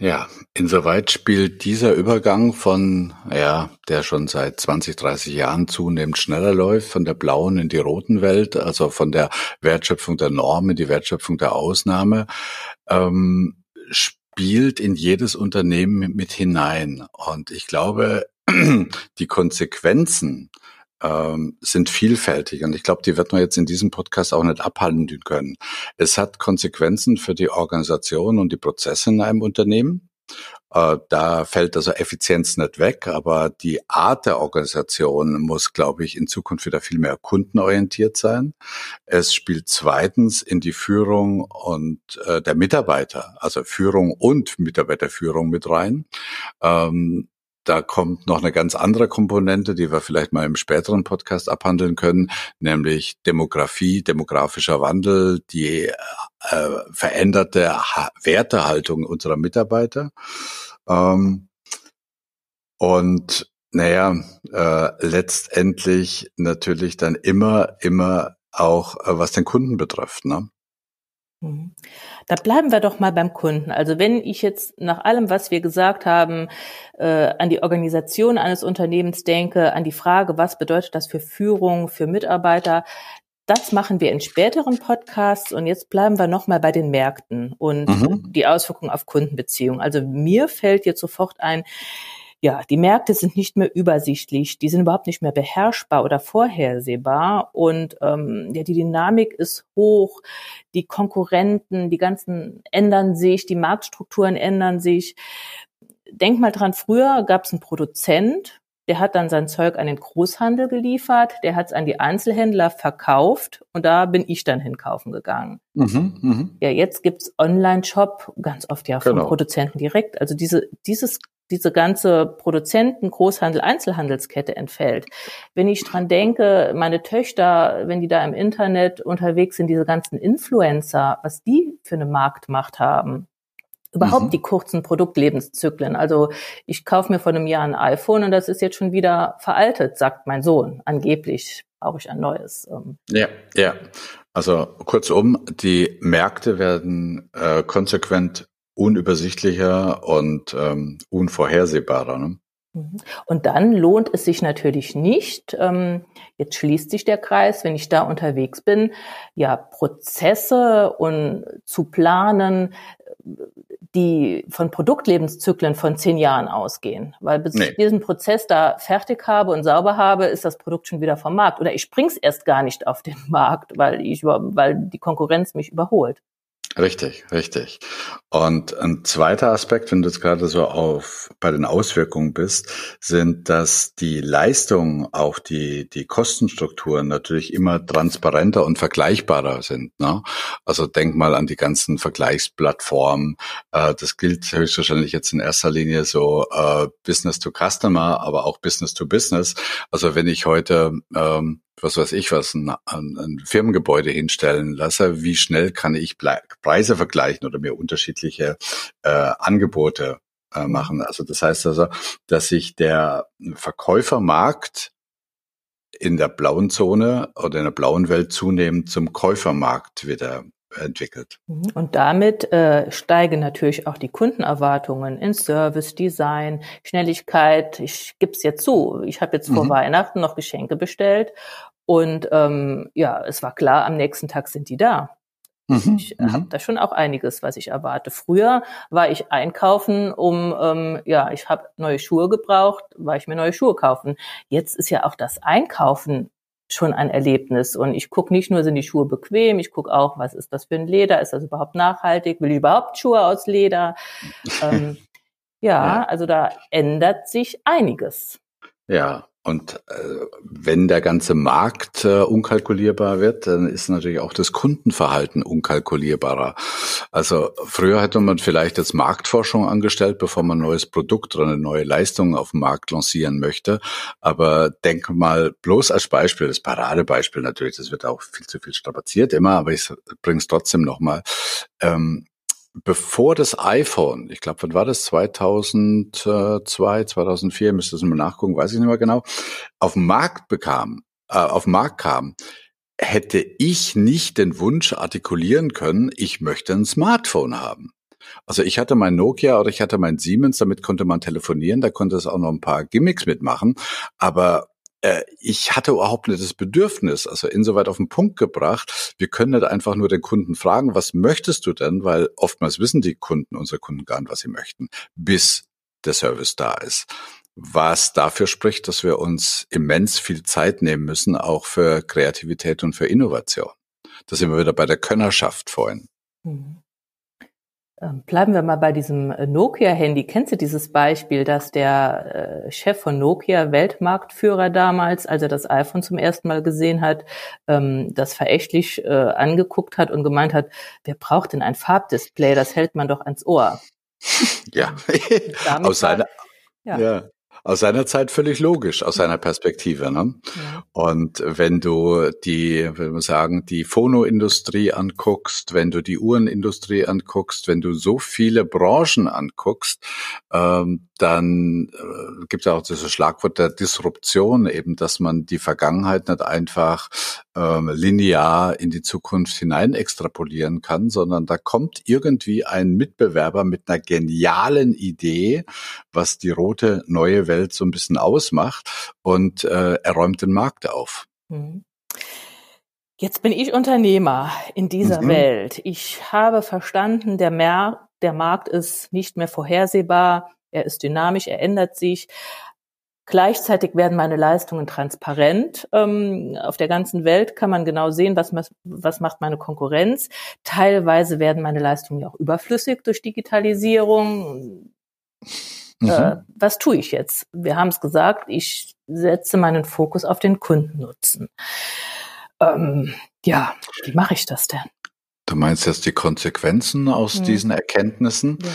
S1: ja, insoweit spielt dieser Übergang von, ja, der schon seit 20, 30 Jahren zunehmend schneller läuft, von der blauen in die roten Welt, also von der Wertschöpfung der Norm in die Wertschöpfung der Ausnahme, ähm, spielt in jedes Unternehmen mit hinein. Und ich glaube, die Konsequenzen ähm, sind vielfältig und ich glaube, die wird man jetzt in diesem Podcast auch nicht abhalten können. Es hat Konsequenzen für die Organisation und die Prozesse in einem Unternehmen. Äh, da fällt also Effizienz nicht weg, aber die Art der Organisation muss, glaube ich, in Zukunft wieder viel mehr kundenorientiert sein. Es spielt zweitens in die Führung und äh, der Mitarbeiter, also Führung und Mitarbeiterführung mit rein. Ähm, da kommt noch eine ganz andere Komponente, die wir vielleicht mal im späteren Podcast abhandeln können, nämlich Demografie, demografischer Wandel, die äh, veränderte ha Wertehaltung unserer Mitarbeiter. Ähm, und naja, äh, letztendlich natürlich dann immer, immer auch, äh, was den Kunden betrifft. Ne?
S2: Mhm. Da bleiben wir doch mal beim Kunden. Also wenn ich jetzt nach allem, was wir gesagt haben, äh, an die Organisation eines Unternehmens denke, an die Frage, was bedeutet das für Führung, für Mitarbeiter, das machen wir in späteren Podcasts und jetzt bleiben wir noch mal bei den Märkten und mhm. die Auswirkungen auf Kundenbeziehungen. Also mir fällt jetzt sofort ein, ja, die Märkte sind nicht mehr übersichtlich, die sind überhaupt nicht mehr beherrschbar oder vorhersehbar und ähm, ja, die Dynamik ist hoch, die Konkurrenten, die ganzen ändern sich, die Marktstrukturen ändern sich. Denk mal dran, früher gab es einen Produzent, der hat dann sein Zeug an den Großhandel geliefert, der hat es an die Einzelhändler verkauft und da bin ich dann hinkaufen gegangen. Mhm, mh. Ja, jetzt gibt's Online-Shop, ganz oft ja vom genau. Produzenten direkt. Also diese, dieses diese ganze Produzenten, Großhandel, Einzelhandelskette entfällt. Wenn ich dran denke, meine Töchter, wenn die da im Internet unterwegs sind, diese ganzen Influencer, was die für eine Marktmacht haben. Überhaupt mhm. die kurzen Produktlebenszyklen. Also ich kaufe mir vor einem Jahr ein iPhone und das ist jetzt schon wieder veraltet, sagt mein Sohn. Angeblich brauche ich ein neues.
S1: Ähm. Ja, ja. Also kurzum, die Märkte werden äh, konsequent unübersichtlicher und ähm, unvorhersehbarer. Ne?
S2: Mhm. Und dann lohnt es sich natürlich nicht, ähm, jetzt schließt sich der Kreis, wenn ich da unterwegs bin, ja, Prozesse und zu planen, die von Produktlebenszyklen von zehn Jahren ausgehen. Weil bis nee. ich diesen Prozess da fertig habe und sauber habe, ist das Produkt schon wieder vom Markt. Oder ich spring's erst gar nicht auf den Markt, weil ich, weil die Konkurrenz mich überholt.
S1: Richtig, richtig. Und ein zweiter Aspekt, wenn du jetzt gerade so auf bei den Auswirkungen bist, sind, dass die Leistungen, auch die die Kostenstrukturen natürlich immer transparenter und vergleichbarer sind. Ne? Also denk mal an die ganzen Vergleichsplattformen. Äh, das gilt höchstwahrscheinlich jetzt in erster Linie so äh, Business to Customer, aber auch Business to Business. Also wenn ich heute ähm, was weiß ich was, ein, ein Firmengebäude hinstellen lasse, wie schnell kann ich Preise vergleichen oder mir unterschiedliche äh, Angebote äh, machen. Also das heißt also, dass sich der Verkäufermarkt in der blauen Zone oder in der blauen Welt zunehmend zum Käufermarkt wieder entwickelt.
S2: Mhm. Und damit äh, steigen natürlich auch die Kundenerwartungen in Service, Design, Schnelligkeit. Ich gebe es jetzt zu, ich habe jetzt vor mhm. Weihnachten noch Geschenke bestellt und ähm, ja, es war klar, am nächsten Tag sind die da. Mhm, ich äh, habe mhm. da schon auch einiges, was ich erwarte. Früher war ich einkaufen, um ähm, ja, ich habe neue Schuhe gebraucht, war ich mir neue Schuhe kaufen. Jetzt ist ja auch das Einkaufen schon ein Erlebnis. Und ich gucke nicht nur, sind die Schuhe bequem, ich gucke auch, was ist das für ein Leder, ist das überhaupt nachhaltig, will ich überhaupt Schuhe aus Leder? ähm, ja, ja, also da ändert sich einiges.
S1: Ja, und äh, wenn der ganze Markt äh, unkalkulierbar wird, dann ist natürlich auch das Kundenverhalten unkalkulierbarer. Also früher hätte man vielleicht jetzt Marktforschung angestellt, bevor man ein neues Produkt oder eine neue Leistung auf dem Markt lancieren möchte. Aber denk mal bloß als Beispiel, das Paradebeispiel natürlich, das wird auch viel zu viel strapaziert immer, aber ich bringe es trotzdem nochmal. Ähm, bevor das iPhone, ich glaube, wann war das? 2002, 2004, müsste es mal nachgucken, weiß ich nicht mehr genau, auf den Markt bekam, äh, auf den Markt kam, hätte ich nicht den Wunsch artikulieren können, ich möchte ein Smartphone haben. Also ich hatte mein Nokia oder ich hatte mein Siemens, damit konnte man telefonieren, da konnte es auch noch ein paar Gimmicks mitmachen, aber ich hatte überhaupt nicht das Bedürfnis, also insoweit auf den Punkt gebracht, wir können nicht einfach nur den Kunden fragen, was möchtest du denn? Weil oftmals wissen die Kunden, unsere Kunden gar nicht, was sie möchten, bis der Service da ist. Was dafür spricht, dass wir uns immens viel Zeit nehmen müssen, auch für Kreativität und für Innovation. Da sind wir wieder bei der Könnerschaft vorhin. Mhm.
S2: Ähm, bleiben wir mal bei diesem äh, Nokia-Handy. Kennst du dieses Beispiel, dass der äh, Chef von Nokia, Weltmarktführer damals, als er das iPhone zum ersten Mal gesehen hat, ähm, das verächtlich äh, angeguckt hat und gemeint hat, wer braucht denn ein Farbdisplay? Das hält man doch ans Ohr.
S1: Ja, aus seiner, ja. ja aus seiner Zeit völlig logisch, aus seiner Perspektive. Ne? Ja. Und wenn du die, wenn wir sagen, die Phonoindustrie anguckst, wenn du die Uhrenindustrie anguckst, wenn du so viele Branchen anguckst, ähm, dann äh, gibt es auch dieses Schlagwort der Disruption, eben, dass man die Vergangenheit nicht einfach ähm, linear in die Zukunft hinein extrapolieren kann, sondern da kommt irgendwie ein Mitbewerber mit einer genialen Idee, was die rote neue Welt so ein bisschen ausmacht und äh, er räumt den Markt auf. Mhm.
S2: Jetzt bin ich Unternehmer in dieser mhm. Welt. Ich habe verstanden, der, Mer der Markt ist nicht mehr vorhersehbar er ist dynamisch, er ändert sich. Gleichzeitig werden meine Leistungen transparent. Ähm, auf der ganzen Welt kann man genau sehen, was, was macht meine Konkurrenz. Teilweise werden meine Leistungen ja auch überflüssig durch Digitalisierung. Mhm. Äh, was tue ich jetzt? Wir haben es gesagt, ich setze meinen Fokus auf den Kundennutzen. Ähm, ja, wie mache ich das denn?
S1: Du meinst jetzt die Konsequenzen aus mhm. diesen Erkenntnissen? Ja.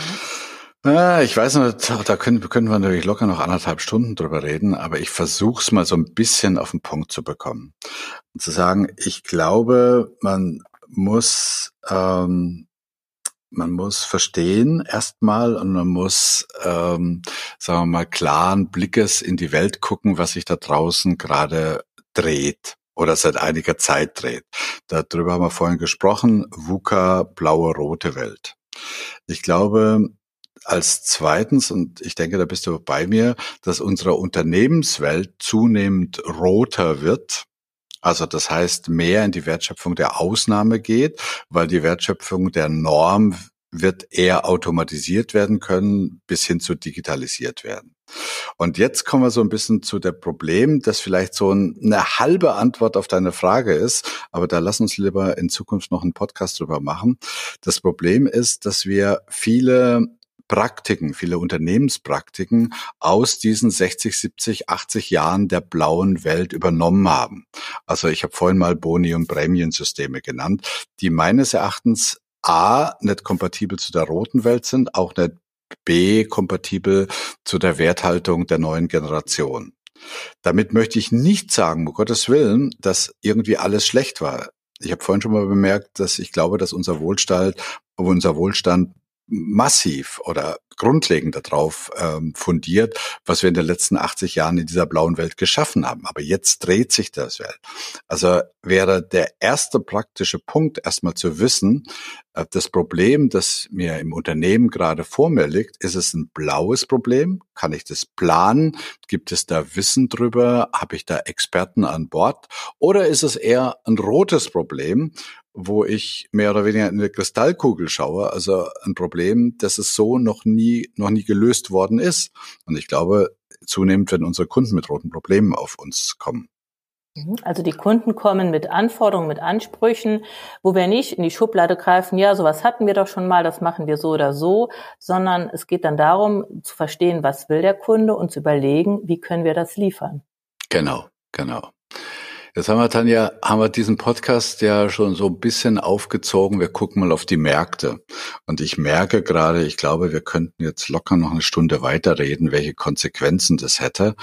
S1: Ja, ich weiß nicht, da können, können wir natürlich locker noch anderthalb Stunden drüber reden, aber ich versuche es mal so ein bisschen auf den Punkt zu bekommen. Und zu sagen, ich glaube, man muss, ähm, man muss verstehen erstmal und man muss, ähm, sagen wir mal, klaren Blickes in die Welt gucken, was sich da draußen gerade dreht oder seit einiger Zeit dreht. Darüber haben wir vorhin gesprochen, VUCA, blaue, rote Welt. Ich glaube, als zweitens, und ich denke, da bist du bei mir, dass unsere Unternehmenswelt zunehmend roter wird. Also das heißt, mehr in die Wertschöpfung der Ausnahme geht, weil die Wertschöpfung der Norm wird eher automatisiert werden können, bis hin zu digitalisiert werden. Und jetzt kommen wir so ein bisschen zu der Problem, das vielleicht so eine halbe Antwort auf deine Frage ist, aber da lass uns lieber in Zukunft noch einen Podcast drüber machen. Das Problem ist, dass wir viele Praktiken, viele Unternehmenspraktiken aus diesen 60, 70, 80 Jahren der blauen Welt übernommen haben. Also ich habe vorhin mal Boni- und Prämiensysteme genannt, die meines Erachtens A, nicht kompatibel zu der roten Welt sind, auch nicht B, kompatibel zu der Werthaltung der neuen Generation. Damit möchte ich nicht sagen, um Gottes Willen, dass irgendwie alles schlecht war. Ich habe vorhin schon mal bemerkt, dass ich glaube, dass unser Wohlstand, unser Wohlstand massiv oder grundlegend darauf ähm, fundiert, was wir in den letzten 80 Jahren in dieser blauen Welt geschaffen haben. Aber jetzt dreht sich das Welt. Also wäre der erste praktische Punkt erstmal zu wissen, äh, das Problem, das mir im Unternehmen gerade vor mir liegt, ist es ein blaues Problem? Kann ich das planen? Gibt es da Wissen drüber? Habe ich da Experten an Bord? Oder ist es eher ein rotes Problem? Wo ich mehr oder weniger in eine Kristallkugel schaue, also ein Problem, das es so noch nie, noch nie gelöst worden ist. Und ich glaube, zunehmend werden unsere Kunden mit roten Problemen auf uns kommen.
S2: Mhm. Also die Kunden kommen mit Anforderungen, mit Ansprüchen, wo wir nicht in die Schublade greifen, ja, sowas hatten wir doch schon mal, das machen wir so oder so, sondern es geht dann darum zu verstehen, was will der Kunde und zu überlegen, wie können wir das liefern.
S1: Genau, genau. Jetzt haben wir, Tanja, haben wir diesen Podcast ja schon so ein bisschen aufgezogen. Wir gucken mal auf die Märkte. Und ich merke gerade, ich glaube, wir könnten jetzt locker noch eine Stunde weiterreden, welche Konsequenzen das hätte.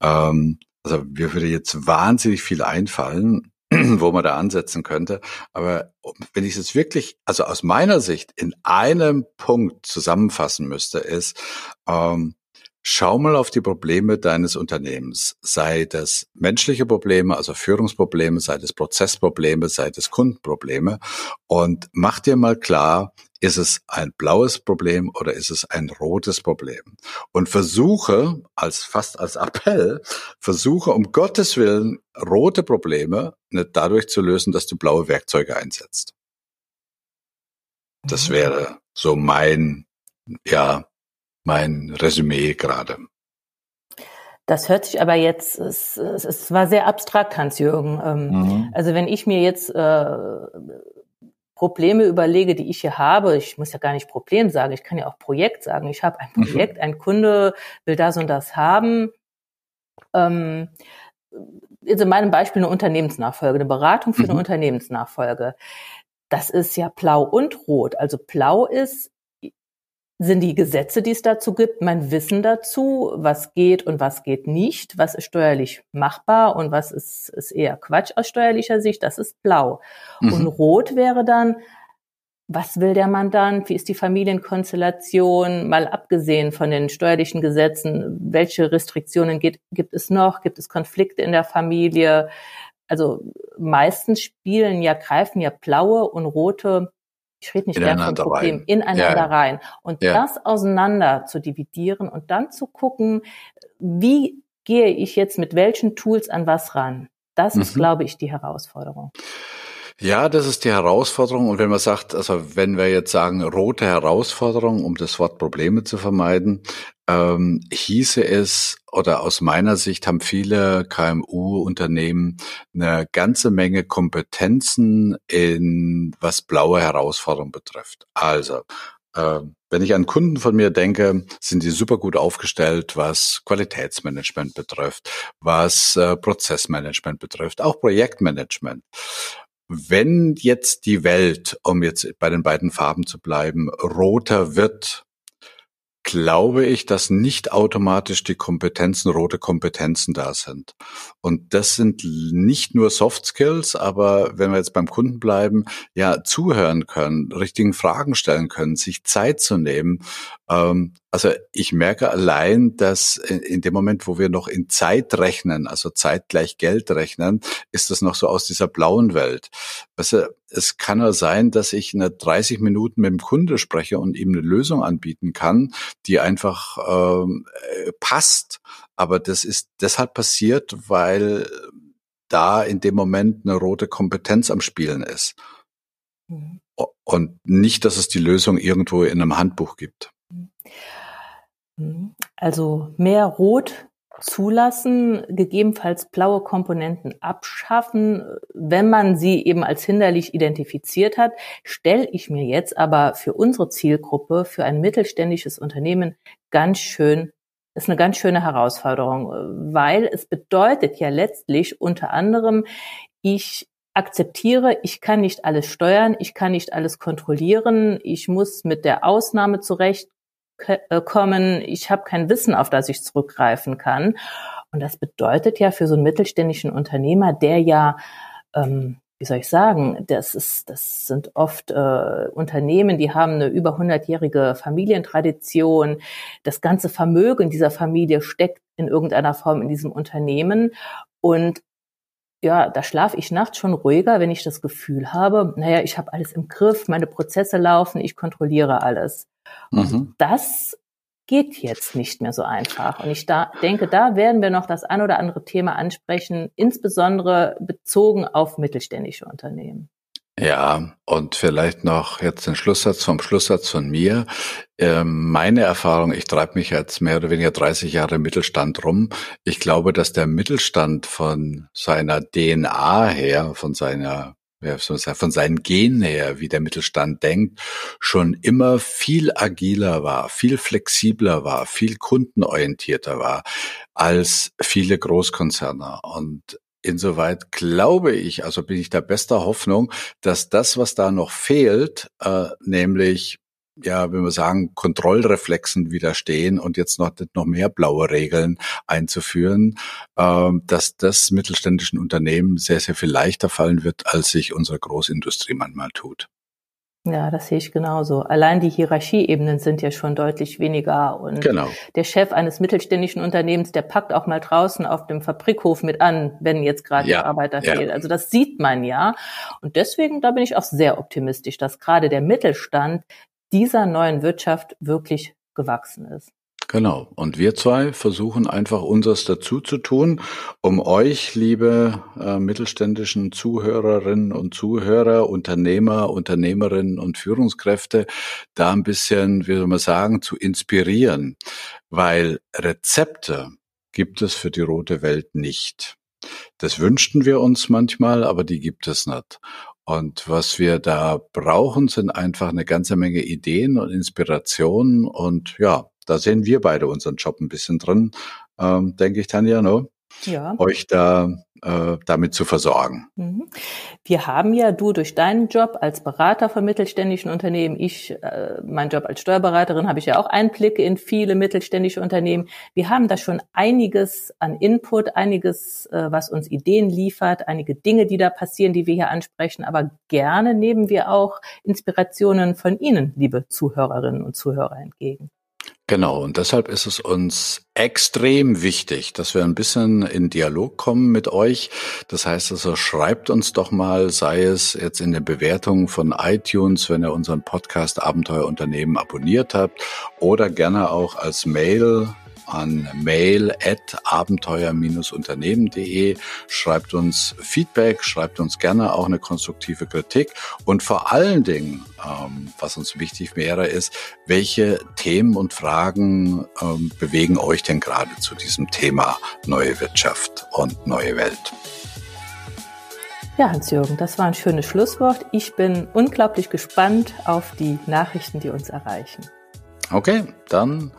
S1: Ähm, also mir würde jetzt wahnsinnig viel einfallen, wo man da ansetzen könnte. Aber wenn ich es wirklich, also aus meiner Sicht in einem Punkt zusammenfassen müsste, ist, ähm, Schau mal auf die Probleme deines Unternehmens, sei das menschliche Probleme, also Führungsprobleme, sei das Prozessprobleme, sei das Kundenprobleme und mach dir mal klar, ist es ein blaues Problem oder ist es ein rotes Problem? Und versuche, als fast als Appell, versuche um Gottes Willen rote Probleme nicht dadurch zu lösen, dass du blaue Werkzeuge einsetzt. Das mhm. wäre so mein, ja, mein Resümee gerade.
S2: Das hört sich aber jetzt, es, es, es war sehr abstrakt, Hans-Jürgen. Ähm, mhm. Also wenn ich mir jetzt äh, Probleme überlege, die ich hier habe, ich muss ja gar nicht Problem sagen, ich kann ja auch Projekt sagen. Ich habe ein mhm. Projekt, mhm. ein Kunde will das und das haben. Ähm, jetzt in meinem Beispiel eine Unternehmensnachfolge, eine Beratung für eine mhm. Unternehmensnachfolge. Das ist ja blau und rot. Also blau ist, sind die Gesetze, die es dazu gibt, mein Wissen dazu, was geht und was geht nicht, was ist steuerlich machbar und was ist, ist eher Quatsch aus steuerlicher Sicht, das ist blau. Mhm. Und rot wäre dann, was will der Mandant, wie ist die Familienkonstellation, mal abgesehen von den steuerlichen Gesetzen, welche Restriktionen gibt, gibt es noch, gibt es Konflikte in der Familie? Also meistens spielen ja, greifen ja blaue und rote ich rede nicht gern von Problemen, rein. ineinander ja. rein. Und ja. das auseinander zu dividieren und dann zu gucken, wie gehe ich jetzt mit welchen Tools an was ran? Das mhm. ist, glaube ich, die Herausforderung.
S1: Ja, das ist die Herausforderung. Und wenn man sagt, also wenn wir jetzt sagen, rote Herausforderung, um das Wort Probleme zu vermeiden, ähm, hieße es, oder aus meiner Sicht haben viele KMU-Unternehmen eine ganze Menge Kompetenzen in was blaue Herausforderungen betrifft. Also, äh, wenn ich an Kunden von mir denke, sind die super gut aufgestellt, was Qualitätsmanagement betrifft, was äh, Prozessmanagement betrifft, auch Projektmanagement. Wenn jetzt die Welt, um jetzt bei den beiden Farben zu bleiben, roter wird, glaube ich, dass nicht automatisch die Kompetenzen, rote Kompetenzen da sind. Und das sind nicht nur Soft Skills, aber wenn wir jetzt beim Kunden bleiben, ja, zuhören können, richtigen Fragen stellen können, sich Zeit zu nehmen. Ähm, also ich merke allein, dass in dem Moment, wo wir noch in Zeit rechnen, also Zeit gleich Geld rechnen, ist das noch so aus dieser blauen Welt. Also es kann ja sein, dass ich eine 30 Minuten mit dem Kunde spreche und ihm eine Lösung anbieten kann, die einfach ähm, äh, passt. Aber das ist deshalb passiert, weil da in dem Moment eine rote Kompetenz am Spielen ist.
S2: Mhm.
S1: und nicht, dass es die Lösung irgendwo in einem Handbuch gibt.
S2: Also mehr Rot zulassen, gegebenenfalls blaue Komponenten abschaffen, wenn man sie eben als hinderlich identifiziert hat, stelle ich mir jetzt aber für unsere Zielgruppe, für ein mittelständisches Unternehmen ganz schön, ist eine ganz schöne Herausforderung, weil es bedeutet ja letztlich unter anderem, ich akzeptiere, ich kann nicht alles steuern, ich kann nicht alles kontrollieren, ich muss mit der Ausnahme zurecht kommen, ich habe kein Wissen, auf das ich zurückgreifen kann. Und das bedeutet ja für so einen mittelständischen Unternehmer, der ja, ähm, wie soll ich sagen, das ist, das sind oft äh, Unternehmen, die haben eine über 100-jährige Familientradition. Das ganze Vermögen dieser Familie steckt in irgendeiner Form in diesem Unternehmen. Und ja, da schlafe ich nachts schon ruhiger, wenn ich das Gefühl habe, naja, ich habe alles im Griff, meine Prozesse laufen, ich kontrolliere alles. Mhm. Das geht jetzt nicht mehr so einfach. Und ich da, denke, da werden wir noch das ein oder andere Thema ansprechen, insbesondere bezogen auf mittelständische Unternehmen.
S1: Ja, und vielleicht noch jetzt den Schlusssatz vom Schlusssatz von mir. Ähm, meine Erfahrung, ich treibe mich jetzt mehr oder weniger 30 Jahre im Mittelstand rum. Ich glaube, dass der Mittelstand von seiner DNA her, von seiner von seinen Genen her, wie der Mittelstand denkt, schon immer viel agiler war, viel flexibler war, viel kundenorientierter war als viele Großkonzerne. Und insoweit glaube ich, also bin ich der bester Hoffnung, dass das, was da noch fehlt, äh, nämlich ja, wenn wir sagen, Kontrollreflexen widerstehen und jetzt noch, noch mehr blaue Regeln einzuführen, ähm, dass das mittelständischen Unternehmen sehr, sehr viel leichter fallen wird, als sich unsere Großindustrie manchmal tut.
S2: Ja, das sehe ich genauso. Allein die Hierarchieebenen sind ja schon deutlich weniger. Und genau. der Chef eines mittelständischen Unternehmens, der packt auch mal draußen auf dem Fabrikhof mit an, wenn jetzt gerade ja, Arbeiter ja. fehlt. Also das sieht man ja. Und deswegen, da bin ich auch sehr optimistisch, dass gerade der Mittelstand dieser neuen Wirtschaft wirklich gewachsen ist.
S1: Genau. Und wir zwei versuchen einfach unseres dazu zu tun, um euch, liebe äh, mittelständischen Zuhörerinnen und Zuhörer, Unternehmer, Unternehmerinnen und Führungskräfte, da ein bisschen, wie soll man sagen, zu inspirieren. Weil Rezepte gibt es für die rote Welt nicht. Das wünschten wir uns manchmal, aber die gibt es nicht. Und was wir da brauchen, sind einfach eine ganze Menge Ideen und Inspirationen. Und ja, da sehen wir beide unseren Job ein bisschen drin, ähm, denke ich, Tanja, no? ja. euch da äh, damit zu versorgen. Mhm.
S2: Wir haben ja, du durch deinen Job als Berater von mittelständischen Unternehmen, ich, äh, mein Job als Steuerberaterin, habe ich ja auch Einblicke in viele mittelständische Unternehmen. Wir haben da schon einiges an Input, einiges, äh, was uns Ideen liefert, einige Dinge, die da passieren, die wir hier ansprechen. Aber gerne nehmen wir auch Inspirationen von Ihnen, liebe Zuhörerinnen und Zuhörer, entgegen.
S1: Genau, und deshalb ist es uns extrem wichtig, dass wir ein bisschen in Dialog kommen mit euch. Das heißt also, schreibt uns doch mal, sei es jetzt in den Bewertungen von iTunes, wenn ihr unseren Podcast Abenteuerunternehmen abonniert habt, oder gerne auch als Mail an mail at abenteuer-unternehmen.de. Schreibt uns Feedback, schreibt uns gerne auch eine konstruktive Kritik und vor allen Dingen, ähm, was uns wichtig wäre, ist, welche Themen und Fragen ähm, bewegen euch denn gerade zu diesem Thema neue Wirtschaft und neue Welt?
S2: Ja, Hans-Jürgen, das war ein schönes Schlusswort. Ich bin unglaublich gespannt auf die Nachrichten, die uns erreichen.
S1: Okay, dann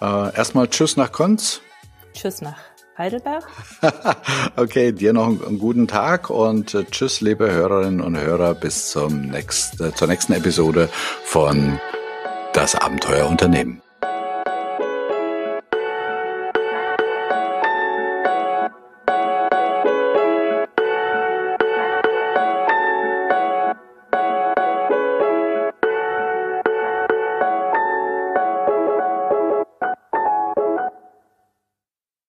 S1: äh, erstmal Tschüss nach Konz.
S2: Tschüss nach Heidelberg.
S1: okay, dir noch einen, einen guten Tag und äh, Tschüss, liebe Hörerinnen und Hörer, bis zum nächsten, äh, zur nächsten Episode von Das Abenteuerunternehmen.